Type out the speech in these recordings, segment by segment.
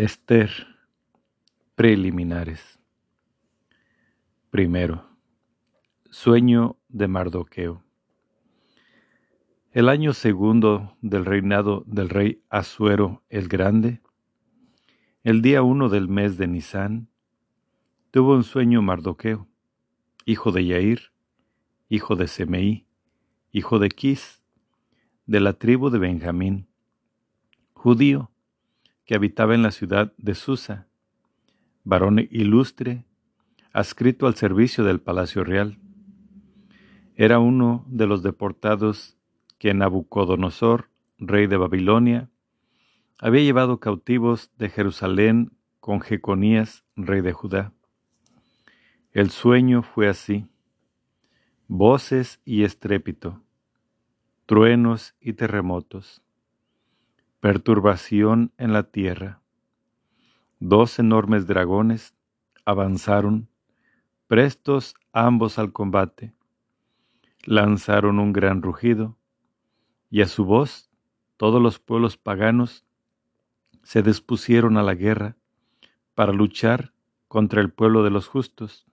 Esther. Preliminares. Primero. Sueño de Mardoqueo. El año segundo del reinado del rey Asuero el Grande, el día uno del mes de Nisán, tuvo un sueño Mardoqueo, hijo de Yair, hijo de Semeí, hijo de Quis, de la tribu de Benjamín, judío, que habitaba en la ciudad de Susa, varón ilustre, adscrito al servicio del palacio real. Era uno de los deportados que Nabucodonosor, rey de Babilonia, había llevado cautivos de Jerusalén con Jeconías, rey de Judá. El sueño fue así, voces y estrépito, truenos y terremotos, perturbación en la tierra. Dos enormes dragones avanzaron, prestos ambos al combate, lanzaron un gran rugido, y a su voz todos los pueblos paganos se dispusieron a la guerra para luchar contra el pueblo de los justos.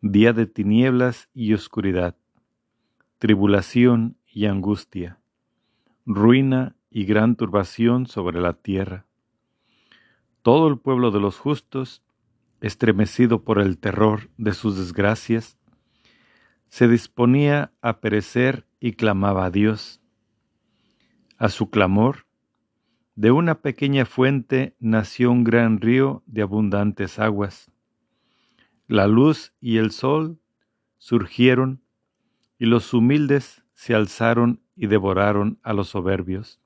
Día de tinieblas y oscuridad, tribulación y angustia, ruina y gran turbación sobre la tierra. Todo el pueblo de los justos, estremecido por el terror de sus desgracias, se disponía a perecer y clamaba a Dios. A su clamor, de una pequeña fuente nació un gran río de abundantes aguas. La luz y el sol surgieron y los humildes se alzaron y devoraron a los soberbios.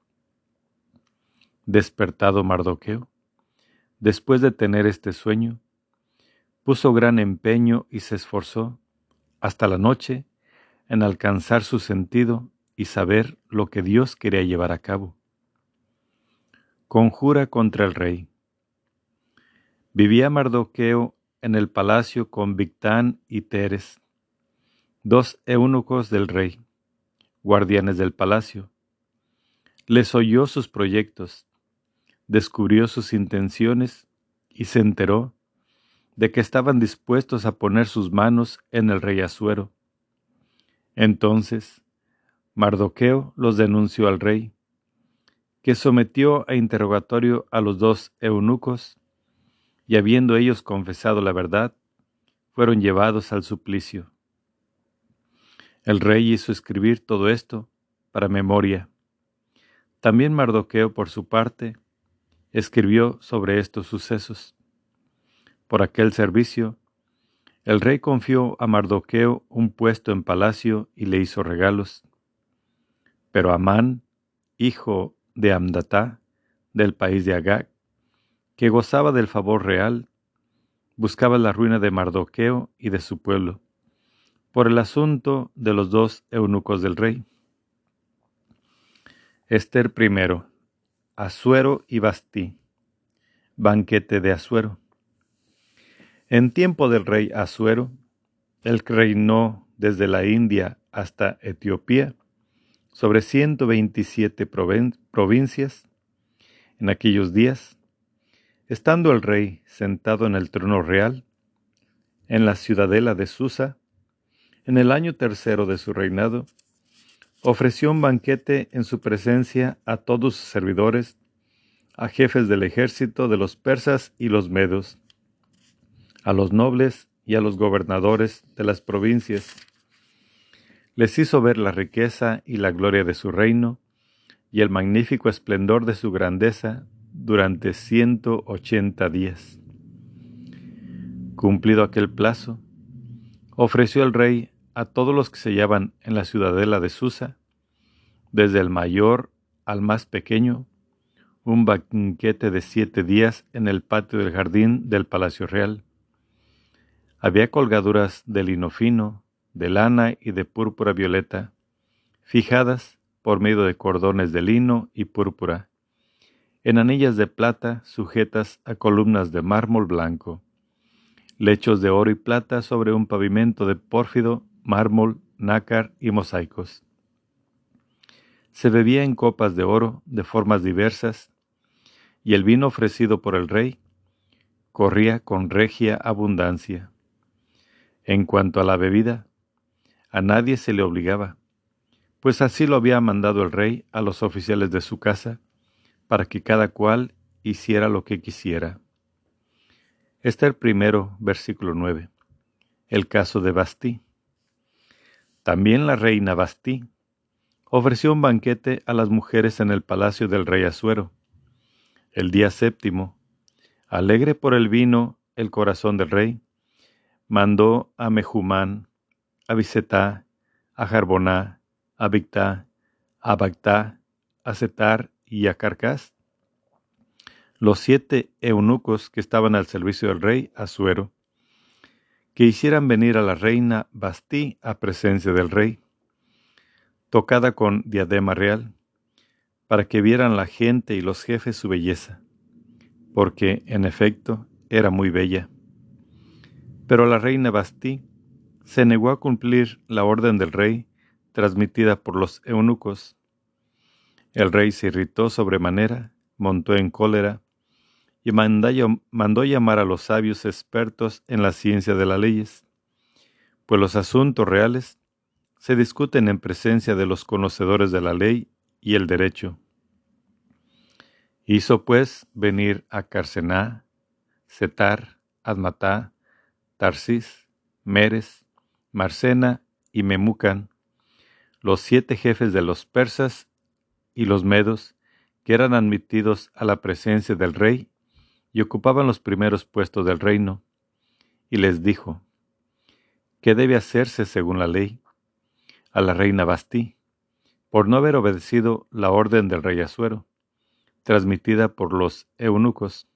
Despertado Mardoqueo, después de tener este sueño, puso gran empeño y se esforzó hasta la noche en alcanzar su sentido y saber lo que Dios quería llevar a cabo. Conjura contra el rey. Vivía Mardoqueo en el palacio con Victán y Teres, dos eunucos del rey, guardianes del palacio. Les oyó sus proyectos, descubrió sus intenciones y se enteró de que estaban dispuestos a poner sus manos en el rey Asuero. Entonces, Mardoqueo los denunció al rey, que sometió a interrogatorio a los dos eunucos, y habiendo ellos confesado la verdad, fueron llevados al suplicio. El rey hizo escribir todo esto para memoria. También Mardoqueo, por su parte, escribió sobre estos sucesos. Por aquel servicio, el rey confió a Mardoqueo un puesto en palacio y le hizo regalos. Pero Amán, hijo de Amdatá, del país de Agag, que gozaba del favor real, buscaba la ruina de Mardoqueo y de su pueblo, por el asunto de los dos eunucos del rey. Esther I, Asuero y Bastí, banquete de Asuero. En tiempo del rey Asuero, el que reinó desde la India hasta Etiopía, sobre 127 provincias, en aquellos días, estando el rey sentado en el trono real, en la ciudadela de Susa, en el año tercero de su reinado, ofreció un banquete en su presencia a todos sus servidores, a jefes del ejército de los persas y los medos, a los nobles y a los gobernadores de las provincias. Les hizo ver la riqueza y la gloria de su reino y el magnífico esplendor de su grandeza durante ciento ochenta días. Cumplido aquel plazo, ofreció el rey a todos los que se hallaban en la ciudadela de Susa, desde el mayor al más pequeño, un banquete de siete días en el patio del jardín del Palacio Real. Había colgaduras de lino fino, de lana y de púrpura violeta, fijadas por medio de cordones de lino y púrpura, en anillas de plata sujetas a columnas de mármol blanco, lechos de oro y plata sobre un pavimento de pórfido, mármol, nácar y mosaicos. Se bebía en copas de oro de formas diversas, y el vino ofrecido por el rey corría con regia abundancia. En cuanto a la bebida, a nadie se le obligaba, pues así lo había mandado el rey a los oficiales de su casa, para que cada cual hiciera lo que quisiera. Este el primero, versículo 9. El caso de Bastí. También la reina Bastí ofreció un banquete a las mujeres en el palacio del rey Asuero. El día séptimo, alegre por el vino el corazón del rey, mandó a Mejumán, a Bisetá, a Jarboná, a Victá, a Bactá, a Setar y a Carcás, los siete eunucos que estaban al servicio del rey Asuero, que hicieran venir a la reina Bastí a presencia del rey, tocada con diadema real, para que vieran la gente y los jefes su belleza, porque, en efecto, era muy bella. Pero la reina Bastí se negó a cumplir la orden del rey transmitida por los eunucos. El rey se irritó sobremanera, montó en cólera y mandó llamar a los sabios expertos en la ciencia de las leyes, pues los asuntos reales se discuten en presencia de los conocedores de la ley y el derecho. Hizo pues venir a Carcená, Setar, Admatá, Tarsis, Meres, Marcena y Memucan, los siete jefes de los persas y los medos que eran admitidos a la presencia del rey y ocupaban los primeros puestos del reino, y les dijo, ¿qué debe hacerse según la ley? A la reina Bastí, por no haber obedecido la orden del rey Asuero, transmitida por los eunucos.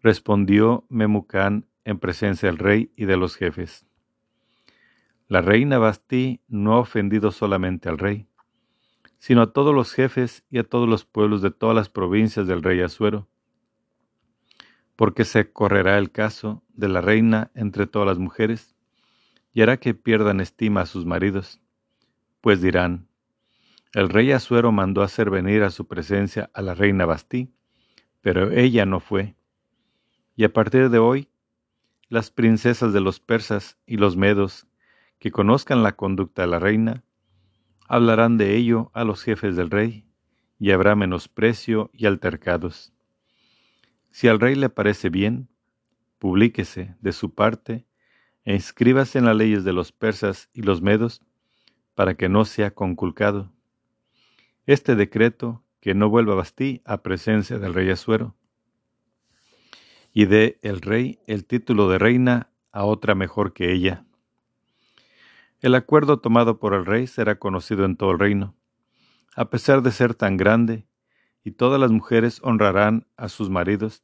Respondió Memucán en presencia del rey y de los jefes. La reina Bastí no ha ofendido solamente al rey, sino a todos los jefes y a todos los pueblos de todas las provincias del rey Asuero, porque se correrá el caso de la reina entre todas las mujeres, y hará que pierdan estima a sus maridos, pues dirán, el rey Asuero mandó hacer venir a su presencia a la reina Bastí, pero ella no fue. Y a partir de hoy, las princesas de los persas y los medos, que conozcan la conducta de la reina, hablarán de ello a los jefes del rey, y habrá menosprecio y altercados. Si al rey le parece bien, publíquese de su parte e inscríbase en las leyes de los persas y los medos para que no sea conculcado. Este decreto que no vuelva a Bastí a presencia del rey Asuero y dé el rey el título de reina a otra mejor que ella. El acuerdo tomado por el rey será conocido en todo el reino, a pesar de ser tan grande y todas las mujeres honrarán a sus maridos,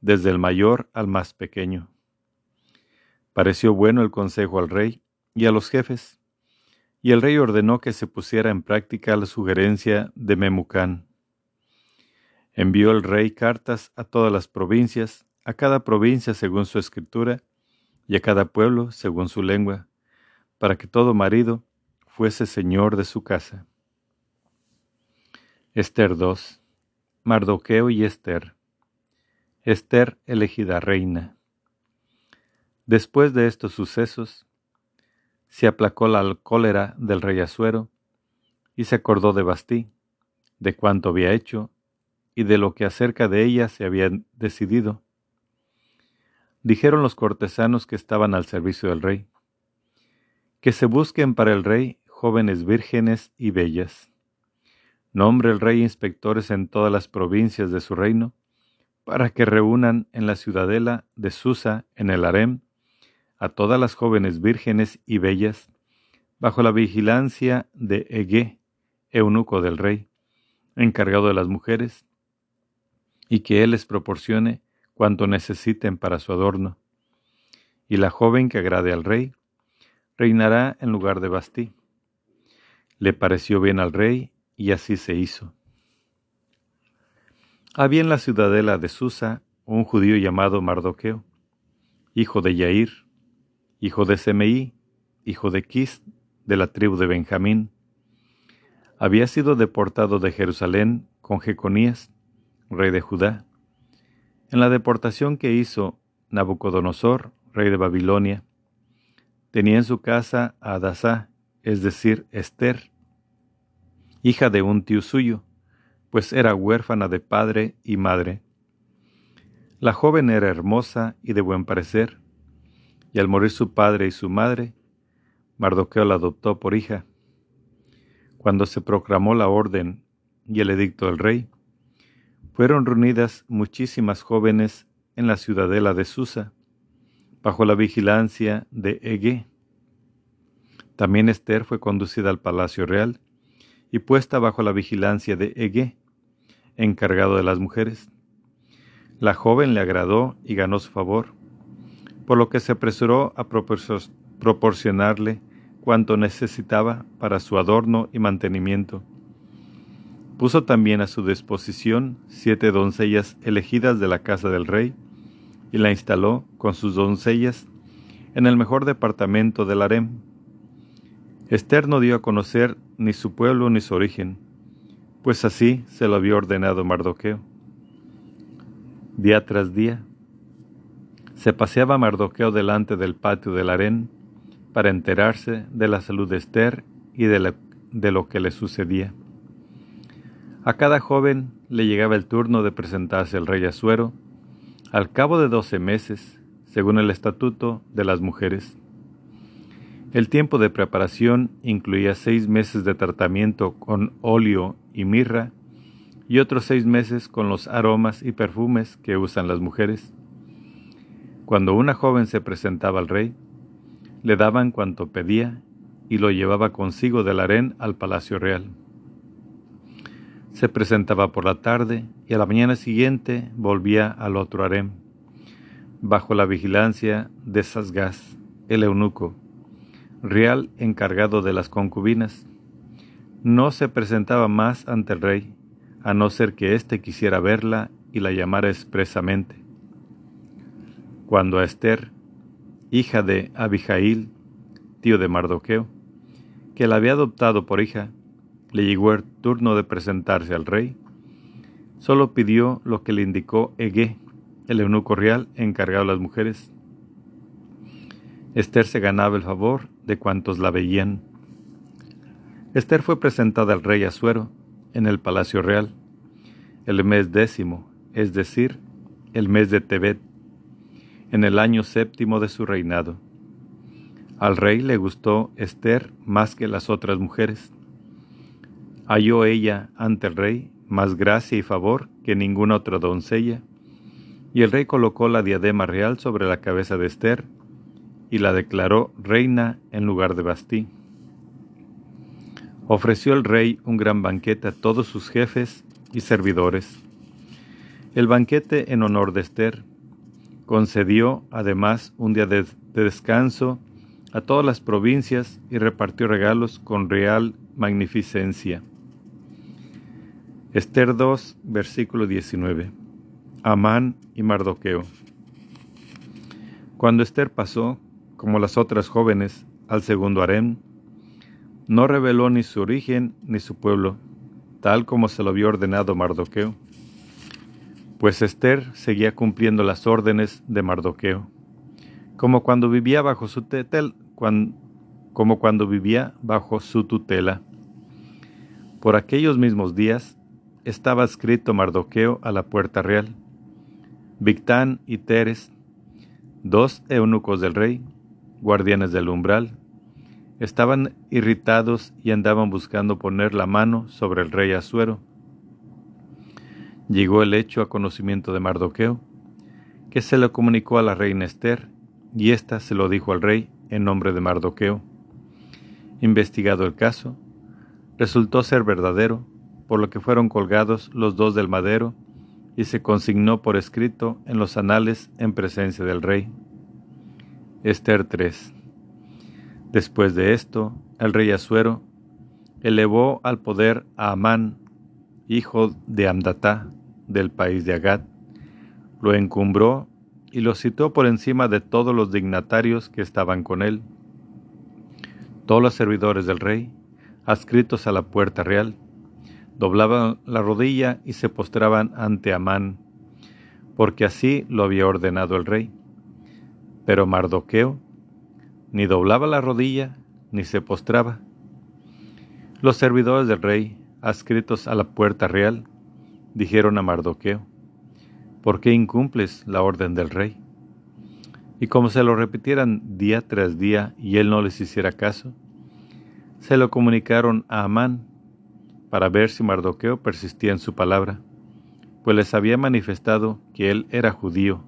desde el mayor al más pequeño. Pareció bueno el consejo al rey y a los jefes, y el rey ordenó que se pusiera en práctica la sugerencia de Memucán. Envió el rey cartas a todas las provincias, a cada provincia según su escritura, y a cada pueblo según su lengua, para que todo marido fuese señor de su casa. Esther 2. Mardoqueo y Esther. Esther elegida reina. Después de estos sucesos, se aplacó la cólera del rey Asuero y se acordó de Bastí, de cuánto había hecho y de lo que acerca de ella se había decidido. Dijeron los cortesanos que estaban al servicio del rey, que se busquen para el rey jóvenes vírgenes y bellas Nombre el rey inspectores en todas las provincias de su reino, para que reúnan en la ciudadela de Susa, en el harem, a todas las jóvenes vírgenes y bellas, bajo la vigilancia de Ege, eunuco del rey, encargado de las mujeres, y que él les proporcione cuanto necesiten para su adorno. Y la joven que agrade al rey, reinará en lugar de Bastí. Le pareció bien al rey y así se hizo. Había en la ciudadela de Susa un judío llamado Mardoqueo, hijo de Yair, hijo de Semeí, hijo de Quis, de la tribu de Benjamín. Había sido deportado de Jerusalén con Jeconías, rey de Judá. En la deportación que hizo Nabucodonosor, rey de Babilonia, tenía en su casa a Adasá, es decir, Esther, hija de un tío suyo, pues era huérfana de padre y madre. La joven era hermosa y de buen parecer, y al morir su padre y su madre, Mardoqueo la adoptó por hija. Cuando se proclamó la orden y el edicto del rey, fueron reunidas muchísimas jóvenes en la ciudadela de Susa, bajo la vigilancia de Ege. También Esther fue conducida al palacio real y puesta bajo la vigilancia de Ege, encargado de las mujeres. La joven le agradó y ganó su favor, por lo que se apresuró a proporcionarle cuanto necesitaba para su adorno y mantenimiento. Puso también a su disposición siete doncellas elegidas de la casa del rey, y la instaló con sus doncellas en el mejor departamento del harem. Esther no dio a conocer ni su pueblo ni su origen, pues así se lo había ordenado Mardoqueo. Día tras día, se paseaba Mardoqueo delante del patio del harén para enterarse de la salud de Esther y de, de lo que le sucedía. A cada joven le llegaba el turno de presentarse al rey Asuero al cabo de doce meses, según el estatuto de las mujeres. El tiempo de preparación incluía seis meses de tratamiento con óleo y mirra y otros seis meses con los aromas y perfumes que usan las mujeres. Cuando una joven se presentaba al rey, le daban cuanto pedía y lo llevaba consigo del harén al palacio real. Se presentaba por la tarde y a la mañana siguiente volvía al otro harem, bajo la vigilancia de Sasgás, el eunuco, real encargado de las concubinas. No se presentaba más ante el rey, a no ser que éste quisiera verla y la llamara expresamente. Cuando a Esther, hija de Abijail, tío de Mardoqueo, que la había adoptado por hija, le llegó el turno de presentarse al rey, solo pidió lo que le indicó Ege, el eunuco real encargado a las mujeres. Esther se ganaba el favor de cuantos la veían. Esther fue presentada al rey Asuero en el palacio real, el mes décimo, es decir, el mes de Tebet, en el año séptimo de su reinado. Al rey le gustó Esther más que las otras mujeres, halló ella ante el rey más gracia y favor que ninguna otra doncella, y el rey colocó la diadema real sobre la cabeza de Esther y la declaró reina en lugar de Bastí. Ofreció el rey un gran banquete a todos sus jefes y servidores. El banquete en honor de Esther concedió además un día de, de descanso a todas las provincias y repartió regalos con real magnificencia. Esther 2, versículo 19. Amán y Mardoqueo. Cuando Esther pasó, como las otras jóvenes, al segundo harén, no reveló ni su origen ni su pueblo, tal como se lo había ordenado Mardoqueo, pues Esther seguía cumpliendo las órdenes de Mardoqueo, como cuando vivía bajo su tetel, como cuando vivía bajo su tutela. Por aquellos mismos días, estaba escrito Mardoqueo a la puerta real. Victán y Teres, dos eunucos del rey, guardianes del umbral, estaban irritados y andaban buscando poner la mano sobre el rey Asuero. Llegó el hecho a conocimiento de Mardoqueo, que se lo comunicó a la reina Esther, y ésta se lo dijo al rey en nombre de Mardoqueo. Investigado el caso, resultó ser verdadero, por lo que fueron colgados los dos del madero, y se consignó por escrito en los anales en presencia del rey. Esther 3. Después de esto, el rey Asuero elevó al poder a Amán, hijo de Amdatá, del país de Agad, lo encumbró y lo citó por encima de todos los dignatarios que estaban con él. Todos los servidores del rey, adscritos a la puerta real, doblaban la rodilla y se postraban ante Amán, porque así lo había ordenado el rey. Pero Mardoqueo ni doblaba la rodilla ni se postraba. Los servidores del rey, adscritos a la puerta real, dijeron a Mardoqueo, ¿por qué incumples la orden del rey? Y como se lo repitieran día tras día y él no les hiciera caso, se lo comunicaron a Amán para ver si Mardoqueo persistía en su palabra, pues les había manifestado que él era judío.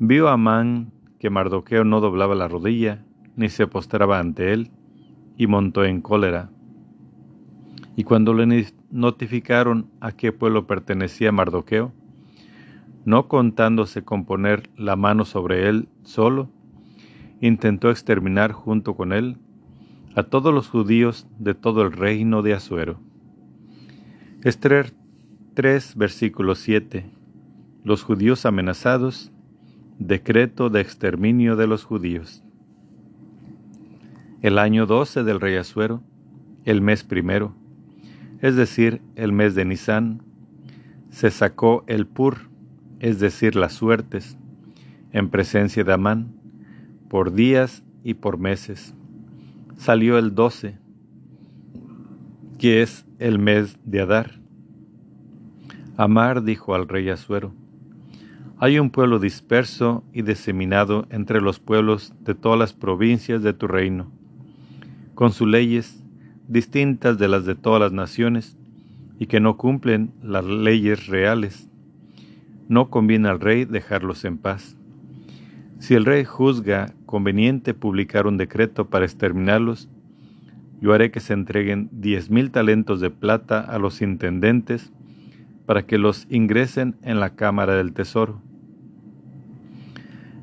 Vio Amán que Mardoqueo no doblaba la rodilla ni se postraba ante él, y montó en cólera. Y cuando le notificaron a qué pueblo pertenecía Mardoqueo, no contándose con poner la mano sobre él solo, intentó exterminar junto con él a todos los judíos de todo el reino de Asuero. Esther 3, versículo 7. Los judíos amenazados, decreto de exterminio de los judíos. El año 12 del rey Asuero, el mes primero, es decir, el mes de Nisán, se sacó el pur, es decir, las suertes, en presencia de Amán, por días y por meses. Salió el 12, que es el mes de Adar. Amar dijo al rey Asuero, hay un pueblo disperso y diseminado entre los pueblos de todas las provincias de tu reino, con sus leyes distintas de las de todas las naciones, y que no cumplen las leyes reales. No conviene al rey dejarlos en paz. Si el rey juzga conveniente publicar un decreto para exterminarlos, yo haré que se entreguen diez mil talentos de plata a los intendentes para que los ingresen en la cámara del tesoro.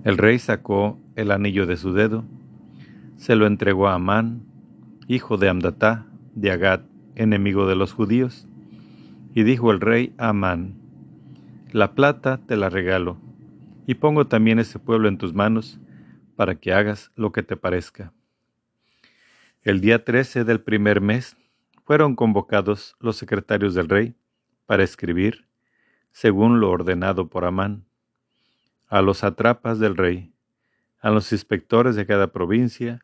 El rey sacó el anillo de su dedo, se lo entregó a Amán, hijo de Amdatá, de Agat, enemigo de los judíos, y dijo el rey a Amán, La plata te la regalo, y pongo también ese pueblo en tus manos, para que hagas lo que te parezca. El día trece del primer mes fueron convocados los secretarios del rey para escribir, según lo ordenado por Amán a los atrapas del rey, a los inspectores de cada provincia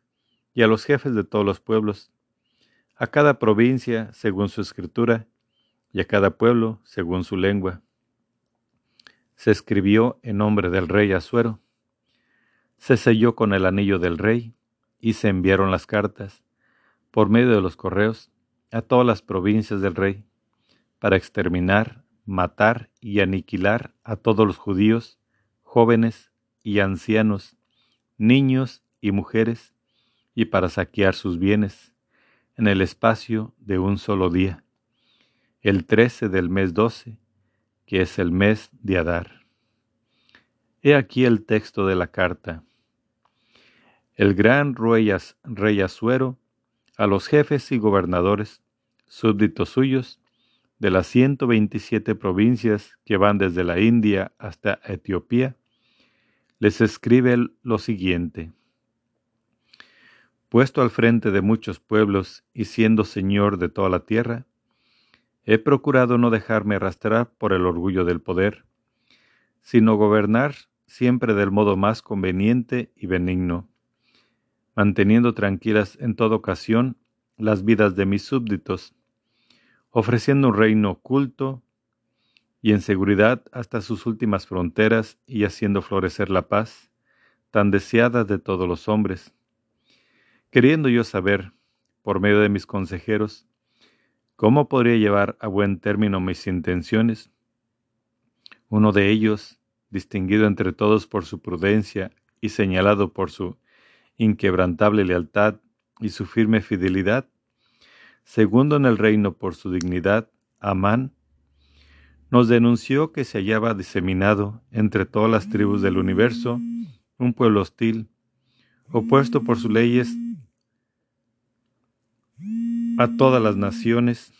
y a los jefes de todos los pueblos, a cada provincia según su escritura y a cada pueblo según su lengua. Se escribió en nombre del rey Asuero, se selló con el anillo del rey y se enviaron las cartas por medio de los correos a todas las provincias del rey para exterminar, matar y aniquilar a todos los judíos jóvenes y ancianos, niños y mujeres, y para saquear sus bienes, en el espacio de un solo día, el trece del mes doce, que es el mes de Adar. He aquí el texto de la carta. El gran rey Asuero, a los jefes y gobernadores, súbditos suyos, de las 127 provincias que van desde la India hasta Etiopía, les escribe lo siguiente. Puesto al frente de muchos pueblos y siendo Señor de toda la tierra, he procurado no dejarme arrastrar por el orgullo del poder, sino gobernar siempre del modo más conveniente y benigno, manteniendo tranquilas en toda ocasión las vidas de mis súbditos, ofreciendo un reino oculto y en seguridad hasta sus últimas fronteras y haciendo florecer la paz, tan deseada de todos los hombres. Queriendo yo saber, por medio de mis consejeros, cómo podría llevar a buen término mis intenciones, uno de ellos, distinguido entre todos por su prudencia y señalado por su inquebrantable lealtad y su firme fidelidad, segundo en el reino por su dignidad, Amán, nos denunció que se hallaba diseminado entre todas las tribus del universo un pueblo hostil, opuesto por sus leyes a todas las naciones,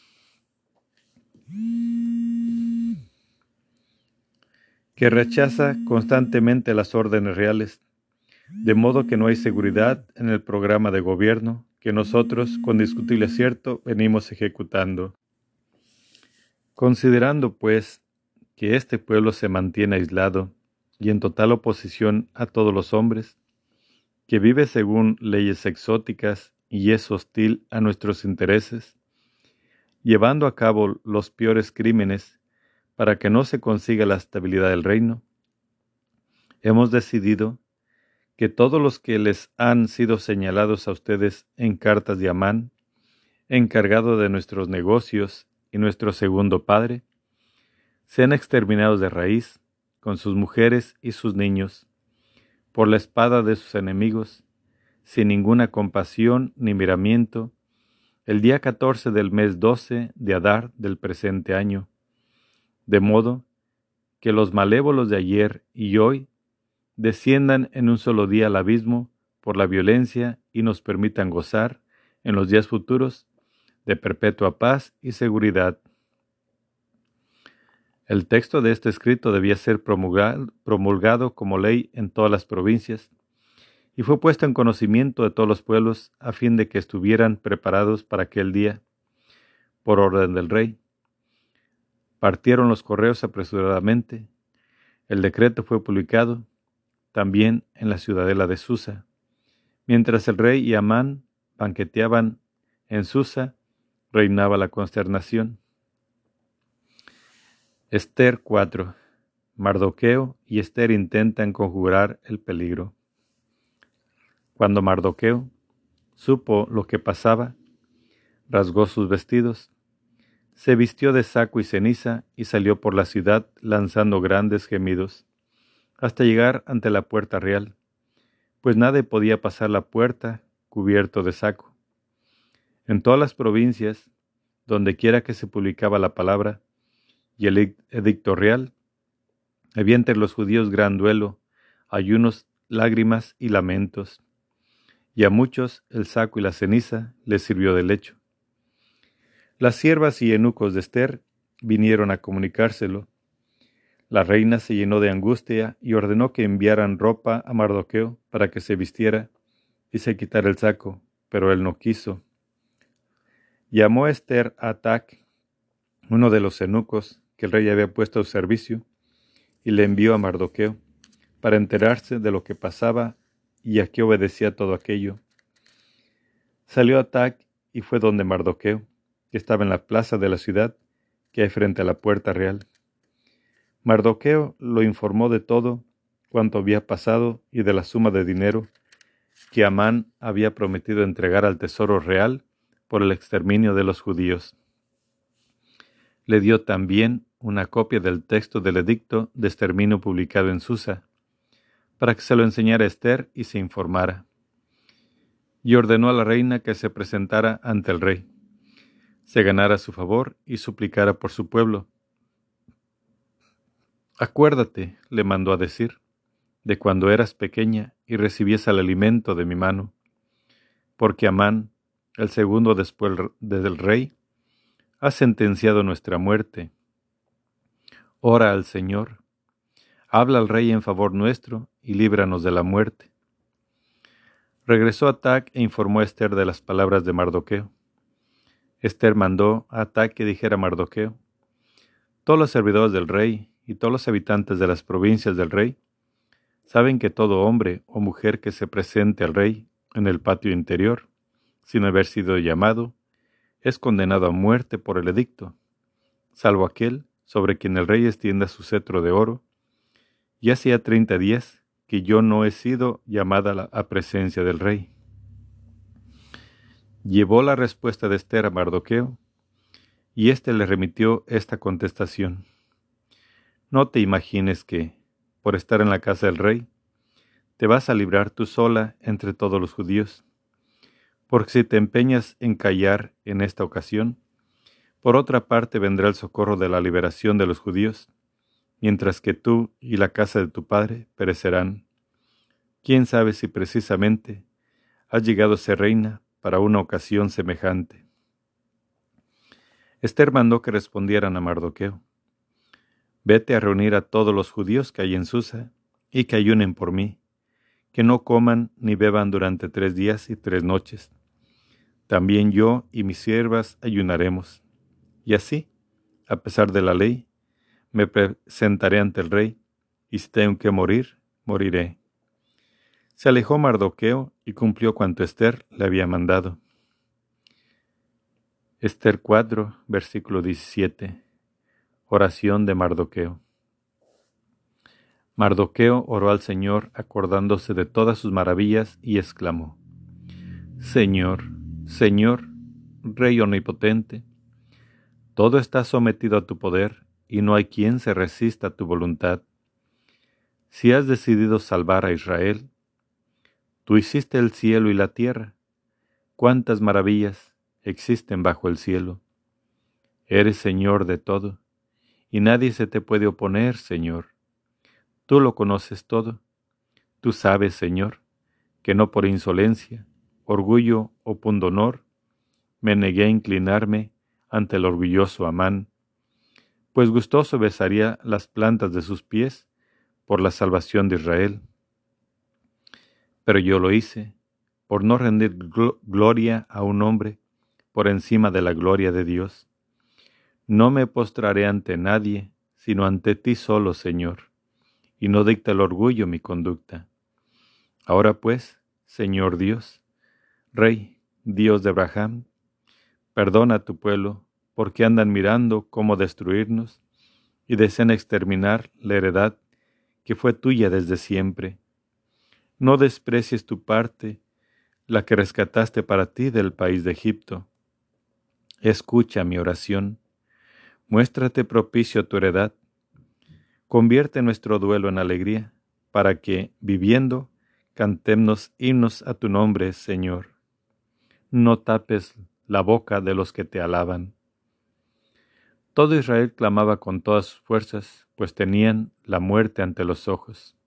que rechaza constantemente las órdenes reales, de modo que no hay seguridad en el programa de gobierno que nosotros, con discutible acierto, venimos ejecutando. Considerando, pues, que este pueblo se mantiene aislado y en total oposición a todos los hombres, que vive según leyes exóticas y es hostil a nuestros intereses, llevando a cabo los peores crímenes para que no se consiga la estabilidad del reino, hemos decidido que todos los que les han sido señalados a ustedes en cartas de Amán, encargado de nuestros negocios y nuestro segundo padre, sean exterminados de raíz, con sus mujeres y sus niños, por la espada de sus enemigos, sin ninguna compasión ni miramiento, el día 14 del mes 12 de Adar del presente año, de modo que los malévolos de ayer y hoy desciendan en un solo día al abismo por la violencia y nos permitan gozar, en los días futuros, de perpetua paz y seguridad. El texto de este escrito debía ser promulgado como ley en todas las provincias y fue puesto en conocimiento de todos los pueblos a fin de que estuvieran preparados para aquel día, por orden del rey. Partieron los correos apresuradamente. El decreto fue publicado también en la ciudadela de Susa. Mientras el rey y Amán banqueteaban en Susa, reinaba la consternación. Esther 4. Mardoqueo y Esther intentan conjurar el peligro. Cuando Mardoqueo supo lo que pasaba, rasgó sus vestidos, se vistió de saco y ceniza y salió por la ciudad lanzando grandes gemidos hasta llegar ante la puerta real, pues nadie podía pasar la puerta cubierto de saco. En todas las provincias, donde quiera que se publicaba la palabra y el edicto real, había entre los judíos gran duelo, ayunos, lágrimas y lamentos, y a muchos el saco y la ceniza les sirvió de lecho. Las siervas y eunucos de Esther vinieron a comunicárselo, la reina se llenó de angustia y ordenó que enviaran ropa a Mardoqueo para que se vistiera y se quitara el saco, pero él no quiso. Llamó Esther a Atac, uno de los eunucos que el rey había puesto a su servicio, y le envió a Mardoqueo para enterarse de lo que pasaba y a qué obedecía todo aquello. Salió Atac y fue donde Mardoqueo, que estaba en la plaza de la ciudad que hay frente a la puerta real. Mardoqueo lo informó de todo cuanto había pasado y de la suma de dinero que Amán había prometido entregar al tesoro real por el exterminio de los judíos. Le dio también una copia del texto del edicto de exterminio publicado en Susa, para que se lo enseñara a Esther y se informara. Y ordenó a la reina que se presentara ante el rey, se ganara su favor y suplicara por su pueblo, Acuérdate, le mandó a decir, de cuando eras pequeña y recibías el alimento de mi mano, porque Amán, el segundo después del rey, ha sentenciado nuestra muerte. Ora al Señor, habla al rey en favor nuestro y líbranos de la muerte. Regresó Atac e informó a Esther de las palabras de Mardoqueo. Esther mandó a Atac que dijera a Mardoqueo, todos los servidores del rey y todos los habitantes de las provincias del rey saben que todo hombre o mujer que se presente al rey en el patio interior, sin haber sido llamado, es condenado a muerte por el edicto, salvo aquel sobre quien el rey extienda su cetro de oro. Y hacía treinta días que yo no he sido llamada a presencia del rey. Llevó la respuesta de Esther a Mardoqueo, y éste le remitió esta contestación. No te imagines que, por estar en la casa del rey, te vas a librar tú sola entre todos los judíos, porque si te empeñas en callar en esta ocasión, por otra parte vendrá el socorro de la liberación de los judíos, mientras que tú y la casa de tu padre perecerán. ¿Quién sabe si precisamente has llegado a ser reina para una ocasión semejante? Esther mandó que respondieran a Mardoqueo. Vete a reunir a todos los judíos que hay en Susa, y que ayunen por mí, que no coman ni beban durante tres días y tres noches. También yo y mis siervas ayunaremos. Y así, a pesar de la ley, me presentaré ante el rey, y si tengo que morir, moriré. Se alejó Mardoqueo y cumplió cuanto Esther le había mandado. Esther 4, versículo 17. Oración de Mardoqueo. Mardoqueo oró al Señor acordándose de todas sus maravillas y exclamó, Señor, Señor, Rey omnipotente, todo está sometido a tu poder y no hay quien se resista a tu voluntad. Si has decidido salvar a Israel, tú hiciste el cielo y la tierra. Cuántas maravillas existen bajo el cielo. Eres Señor de todo, y nadie se te puede oponer, Señor. Tú lo conoces todo. Tú sabes, Señor, que no por insolencia, orgullo o pundonor me negué a inclinarme ante el orgulloso Amán, pues gustoso besaría las plantas de sus pies por la salvación de Israel. Pero yo lo hice por no rendir gloria a un hombre por encima de la gloria de Dios. No me postraré ante nadie, sino ante ti solo, Señor, y no dicta el orgullo mi conducta. Ahora pues, Señor Dios, Rey, Dios de Abraham, perdona a tu pueblo, porque andan mirando cómo destruirnos y desean exterminar la heredad que fue tuya desde siempre. No desprecies tu parte, la que rescataste para ti del país de Egipto Escucha mi oración, muéstrate propicio a tu heredad, convierte nuestro duelo en alegría, para que, viviendo, cantemos himnos a tu nombre, Señor. No tapes la boca de los que te alaban. Todo Israel clamaba con todas sus fuerzas, pues tenían la muerte ante los ojos.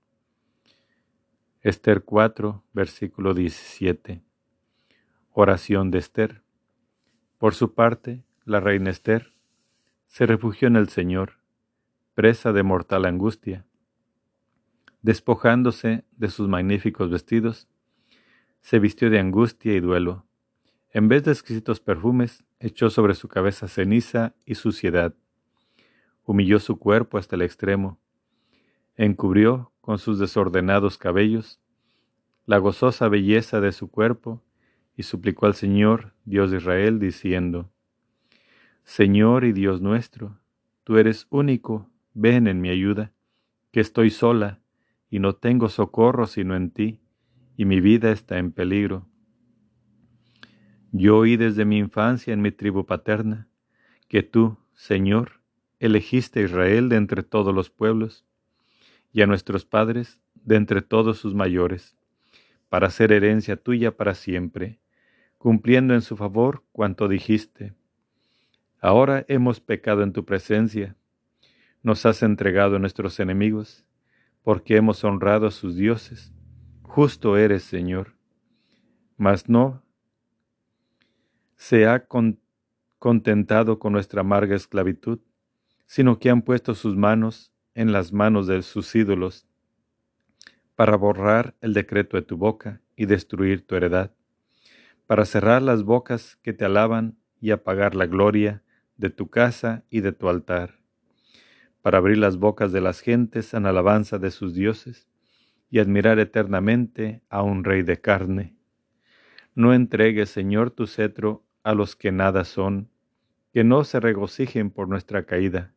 Esther 4, versículo 17. Oración de Esther. Por su parte, la reina Esther se refugió en el Señor, presa de mortal angustia. Despojándose de sus magníficos vestidos, se vistió de angustia y duelo. En vez de exquisitos perfumes, echó sobre su cabeza ceniza y suciedad. Humilló su cuerpo hasta el extremo. Encubrió con sus desordenados cabellos la gozosa belleza de su cuerpo y suplicó al Señor, Dios de Israel, diciendo, Señor y Dios nuestro, tú eres único, ven en mi ayuda, que estoy sola y no tengo socorro sino en ti, y mi vida está en peligro. Yo oí desde mi infancia en mi tribu paterna, que tú, Señor, elegiste a Israel de entre todos los pueblos, y a nuestros padres de entre todos sus mayores, para ser herencia tuya para siempre cumpliendo en su favor cuanto dijiste. Ahora hemos pecado en tu presencia, nos has entregado a nuestros enemigos, porque hemos honrado a sus dioses. Justo eres, Señor. Mas no se ha contentado con nuestra amarga esclavitud, sino que han puesto sus manos en las manos de sus ídolos, para borrar el decreto de tu boca y destruir tu heredad para cerrar las bocas que te alaban y apagar la gloria de tu casa y de tu altar, para abrir las bocas de las gentes en alabanza de sus dioses y admirar eternamente a un rey de carne. No entregues, Señor, tu cetro a los que nada son, que no se regocijen por nuestra caída.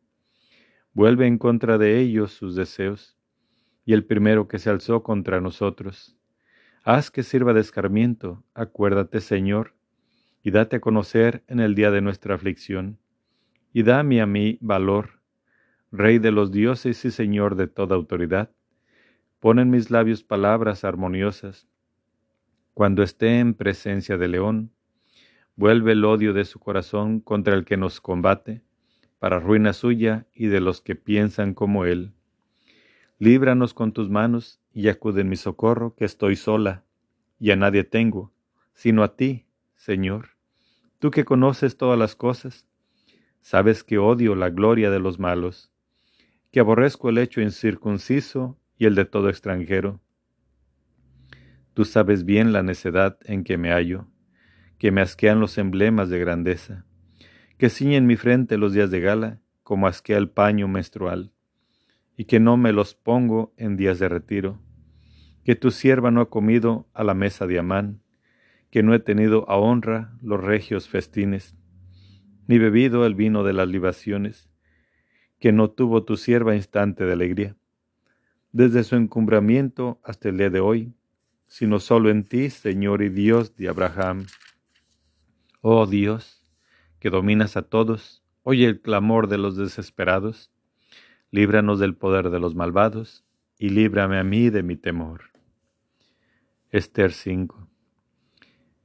Vuelve en contra de ellos sus deseos, y el primero que se alzó contra nosotros Haz que sirva de escarmiento, acuérdate, Señor, y date a conocer en el día de nuestra aflicción, y dame a mí valor, Rey de los dioses y Señor de toda autoridad. Pon en mis labios palabras armoniosas. Cuando esté en presencia de león, vuelve el odio de su corazón contra el que nos combate, para ruina suya y de los que piensan como él. Líbranos con tus manos y acude en mi socorro, que estoy sola, y a nadie tengo, sino a ti, Señor. Tú que conoces todas las cosas, sabes que odio la gloria de los malos, que aborrezco el hecho incircunciso y el de todo extranjero. Tú sabes bien la necedad en que me hallo, que me asquean los emblemas de grandeza, que ciñen mi frente los días de gala como asquea el paño menstrual, y que no me los pongo en días de retiro, que tu sierva no ha comido a la mesa de Amán, que no he tenido a honra los regios festines, ni bebido el vino de las libaciones, que no tuvo tu sierva instante de alegría, desde su encumbramiento hasta el día de hoy, sino solo en ti, Señor y Dios de Abraham. Oh Dios, que dominas a todos, oye el clamor de los desesperados, líbranos del poder de los malvados, y líbrame a mí de mi temor. Esther 5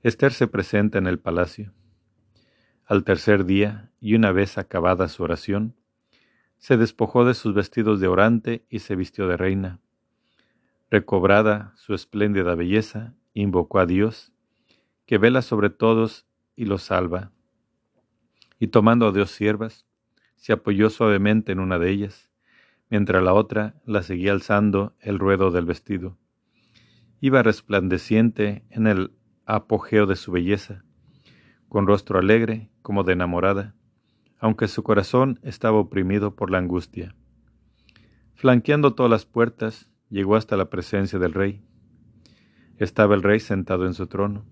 Esther se presenta en el palacio. Al tercer día, y una vez acabada su oración, se despojó de sus vestidos de orante y se vistió de reina. Recobrada su espléndida belleza, invocó a Dios, que vela sobre todos y lo salva. Y tomando a dos siervas, se apoyó suavemente en una de ellas, mientras la otra la seguía alzando el ruedo del vestido. Iba resplandeciente en el apogeo de su belleza, con rostro alegre como de enamorada, aunque su corazón estaba oprimido por la angustia. Flanqueando todas las puertas, llegó hasta la presencia del rey. Estaba el rey sentado en su trono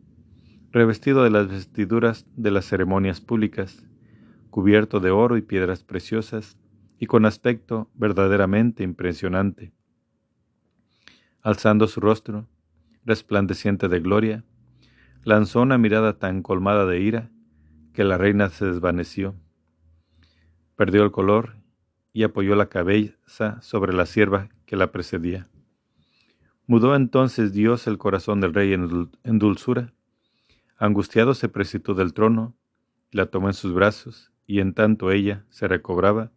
revestido de las vestiduras de las ceremonias públicas, cubierto de oro y piedras preciosas, y con aspecto verdaderamente impresionante. Alzando su rostro, resplandeciente de gloria, lanzó una mirada tan colmada de ira que la reina se desvaneció. Perdió el color y apoyó la cabeza sobre la sierva que la precedía. Mudó entonces Dios el corazón del rey en dulzura Angustiado se precipitó del trono, la tomó en sus brazos, y en tanto ella se recobraba,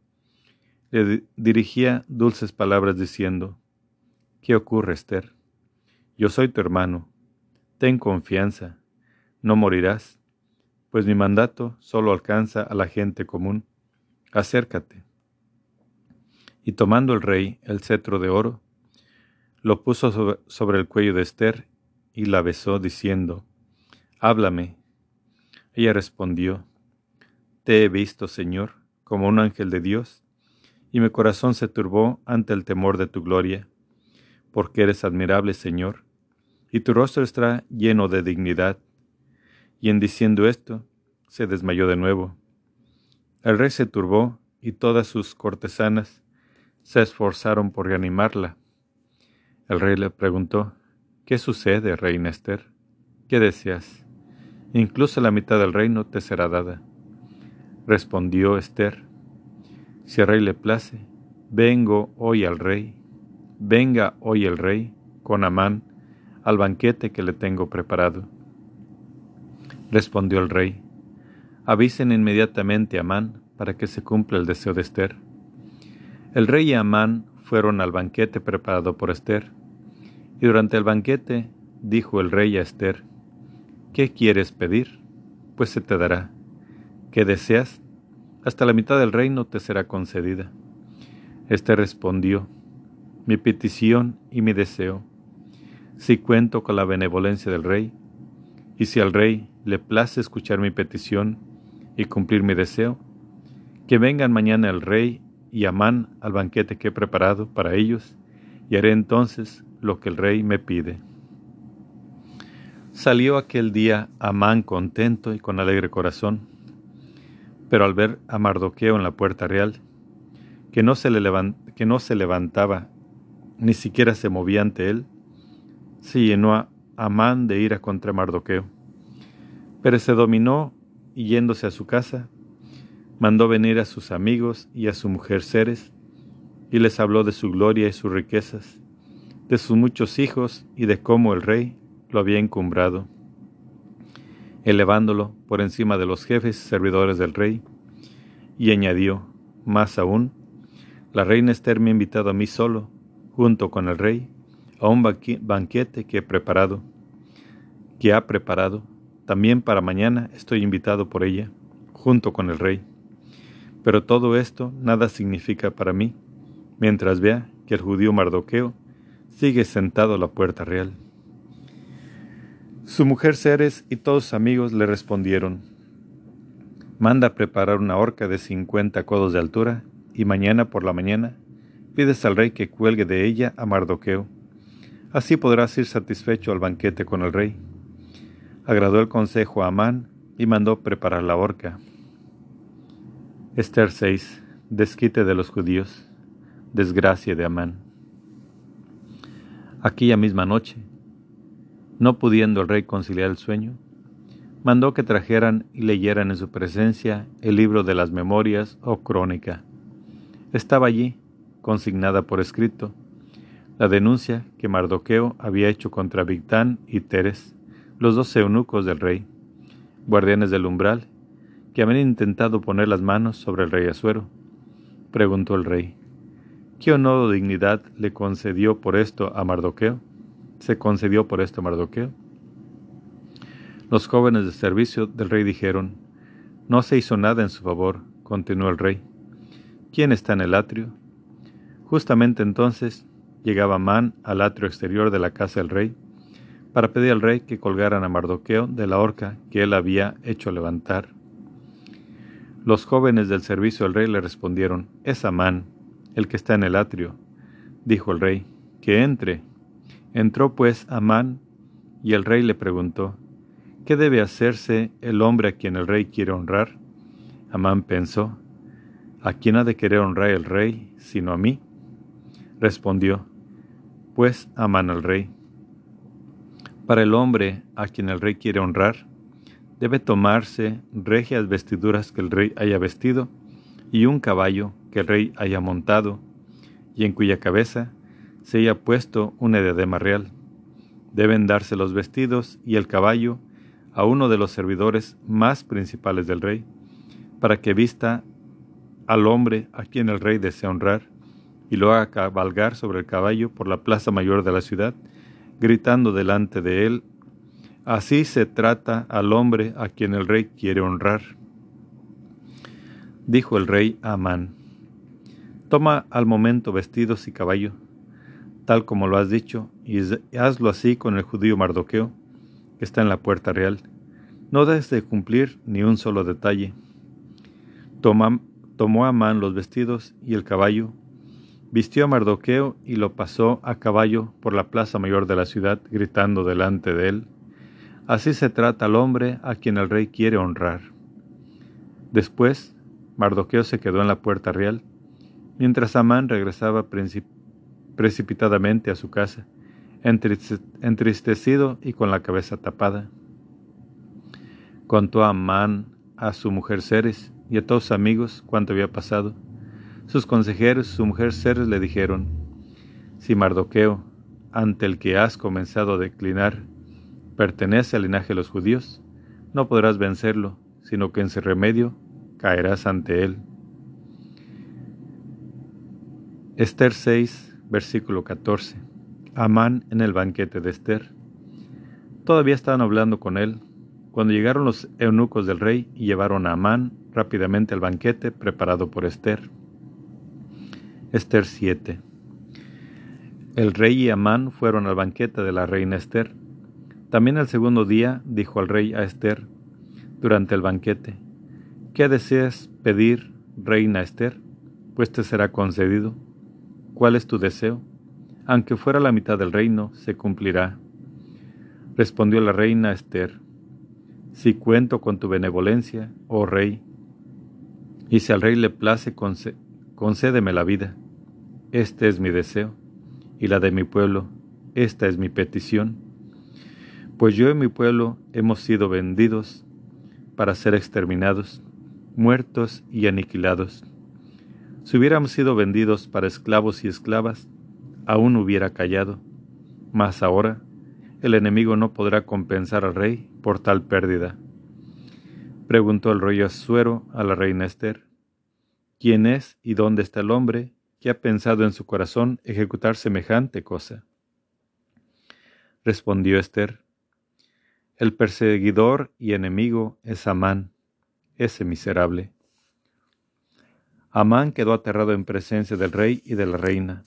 le dirigía dulces palabras diciendo, ¿Qué ocurre, Esther? Yo soy tu hermano, ten confianza, no morirás, pues mi mandato solo alcanza a la gente común. Acércate. Y tomando el rey el cetro de oro, lo puso sobre el cuello de Esther y la besó, diciendo, Háblame. Ella respondió, Te he visto, Señor, como un ángel de Dios, y mi corazón se turbó ante el temor de tu gloria, porque eres admirable, Señor, y tu rostro está lleno de dignidad. Y en diciendo esto, se desmayó de nuevo. El rey se turbó, y todas sus cortesanas se esforzaron por reanimarla. El rey le preguntó, ¿Qué sucede, reina Esther? ¿Qué deseas? Incluso la mitad del reino te será dada. Respondió Esther, si al rey le place, vengo hoy al rey, venga hoy el rey con Amán al banquete que le tengo preparado. Respondió el rey, avisen inmediatamente a Amán para que se cumpla el deseo de Esther. El rey y Amán fueron al banquete preparado por Esther, y durante el banquete dijo el rey a Esther, ¿Qué quieres pedir? Pues se te dará. ¿Qué deseas? Hasta la mitad del reino te será concedida. Este respondió, mi petición y mi deseo. Si cuento con la benevolencia del rey, y si al rey le place escuchar mi petición y cumplir mi deseo, que vengan mañana el rey y Amán al banquete que he preparado para ellos, y haré entonces lo que el rey me pide. Salió aquel día Amán contento y con alegre corazón, pero al ver a Mardoqueo en la puerta real, que no se, le que no se levantaba, ni siquiera se movía ante él, se llenó a Amán de ira contra Mardoqueo. Pero se dominó y yéndose a su casa, mandó venir a sus amigos y a su mujer Ceres, y les habló de su gloria y sus riquezas, de sus muchos hijos y de cómo el rey lo había encumbrado, elevándolo por encima de los jefes y servidores del rey, y añadió, más aún, la reina Esther me ha invitado a mí solo, junto con el rey, a un banquete que he preparado, que ha preparado, también para mañana estoy invitado por ella, junto con el rey. Pero todo esto nada significa para mí, mientras vea que el judío Mardoqueo sigue sentado a la puerta real. Su mujer Ceres y todos sus amigos le respondieron, Manda preparar una horca de cincuenta codos de altura, y mañana por la mañana pides al rey que cuelgue de ella a Mardoqueo. Así podrás ir satisfecho al banquete con el rey. Agradó el consejo a Amán y mandó preparar la horca. Esther 6. Desquite de los judíos. Desgracia de Amán. Aquella misma noche, no pudiendo el rey conciliar el sueño, mandó que trajeran y leyeran en su presencia el libro de las memorias o crónica. Estaba allí, consignada por escrito, la denuncia que Mardoqueo había hecho contra Victán y Teres, los dos eunucos del rey, guardianes del umbral, que habían intentado poner las manos sobre el rey Asuero. Preguntó el rey, ¿qué honor o dignidad le concedió por esto a Mardoqueo? ¿Se concedió por esto a Mardoqueo? Los jóvenes de servicio del rey dijeron, No se hizo nada en su favor, continuó el rey. ¿Quién está en el atrio? Justamente entonces llegaba Man al atrio exterior de la casa del rey para pedir al rey que colgaran a Mardoqueo de la horca que él había hecho levantar. Los jóvenes del servicio del rey le respondieron, Es Amán, el que está en el atrio. Dijo el rey, que entre. Entró pues Amán, y el rey le preguntó, ¿qué debe hacerse el hombre a quien el rey quiere honrar? Amán pensó, ¿A quién ha de querer honrar el rey sino a mí? Respondió, pues aman al rey. Para el hombre a quien el rey quiere honrar, debe tomarse regias vestiduras que el rey haya vestido y un caballo que el rey haya montado y en cuya cabeza se haya puesto una diadema real. Deben darse los vestidos y el caballo a uno de los servidores más principales del rey, para que vista al hombre a quien el rey desea honrar, y lo haga cabalgar sobre el caballo por la plaza mayor de la ciudad, gritando delante de él, Así se trata al hombre a quien el rey quiere honrar. Dijo el rey a Amán, Toma al momento vestidos y caballo, tal como lo has dicho, y hazlo así con el judío Mardoqueo, que está en la puerta real. No des de cumplir ni un solo detalle. Tomó a Man los vestidos y el caballo, vistió a Mardoqueo y lo pasó a caballo por la plaza mayor de la ciudad, gritando delante de él, Así se trata al hombre a quien el rey quiere honrar. Después, Mardoqueo se quedó en la puerta real, mientras Amán regresaba precipitadamente a su casa, entristecido y con la cabeza tapada. Contó a Amán a su mujer Ceres y a todos sus amigos cuanto había pasado. Sus consejeros, su mujer Ceres, le dijeron, si Mardoqueo, ante el que has comenzado a declinar, pertenece al linaje de los judíos, no podrás vencerlo, sino que en su remedio caerás ante él. Esther 6, versículo 14. Amán en el banquete de Esther. Todavía estaban hablando con él, cuando llegaron los eunucos del rey y llevaron a Amán rápidamente al banquete preparado por Esther. Esther 7. El rey y Amán fueron al banquete de la reina Esther. También el segundo día dijo al rey a Esther durante el banquete, ¿qué deseas pedir, reina Esther? Pues te será concedido. ¿Cuál es tu deseo? Aunque fuera la mitad del reino, se cumplirá. Respondió la reina Esther, si cuento con tu benevolencia, oh rey, y si al rey le place, concédeme la vida. Este es mi deseo, y la de mi pueblo, esta es mi petición. Pues yo y mi pueblo hemos sido vendidos para ser exterminados, muertos y aniquilados. Si hubiéramos sido vendidos para esclavos y esclavas, aún hubiera callado. Mas ahora, el enemigo no podrá compensar al rey por tal pérdida. Preguntó el rey Asuero a la reina Esther, ¿quién es y dónde está el hombre que ha pensado en su corazón ejecutar semejante cosa? Respondió Esther, el perseguidor y enemigo es Amán, ese miserable. Amán quedó aterrado en presencia del rey y de la reina.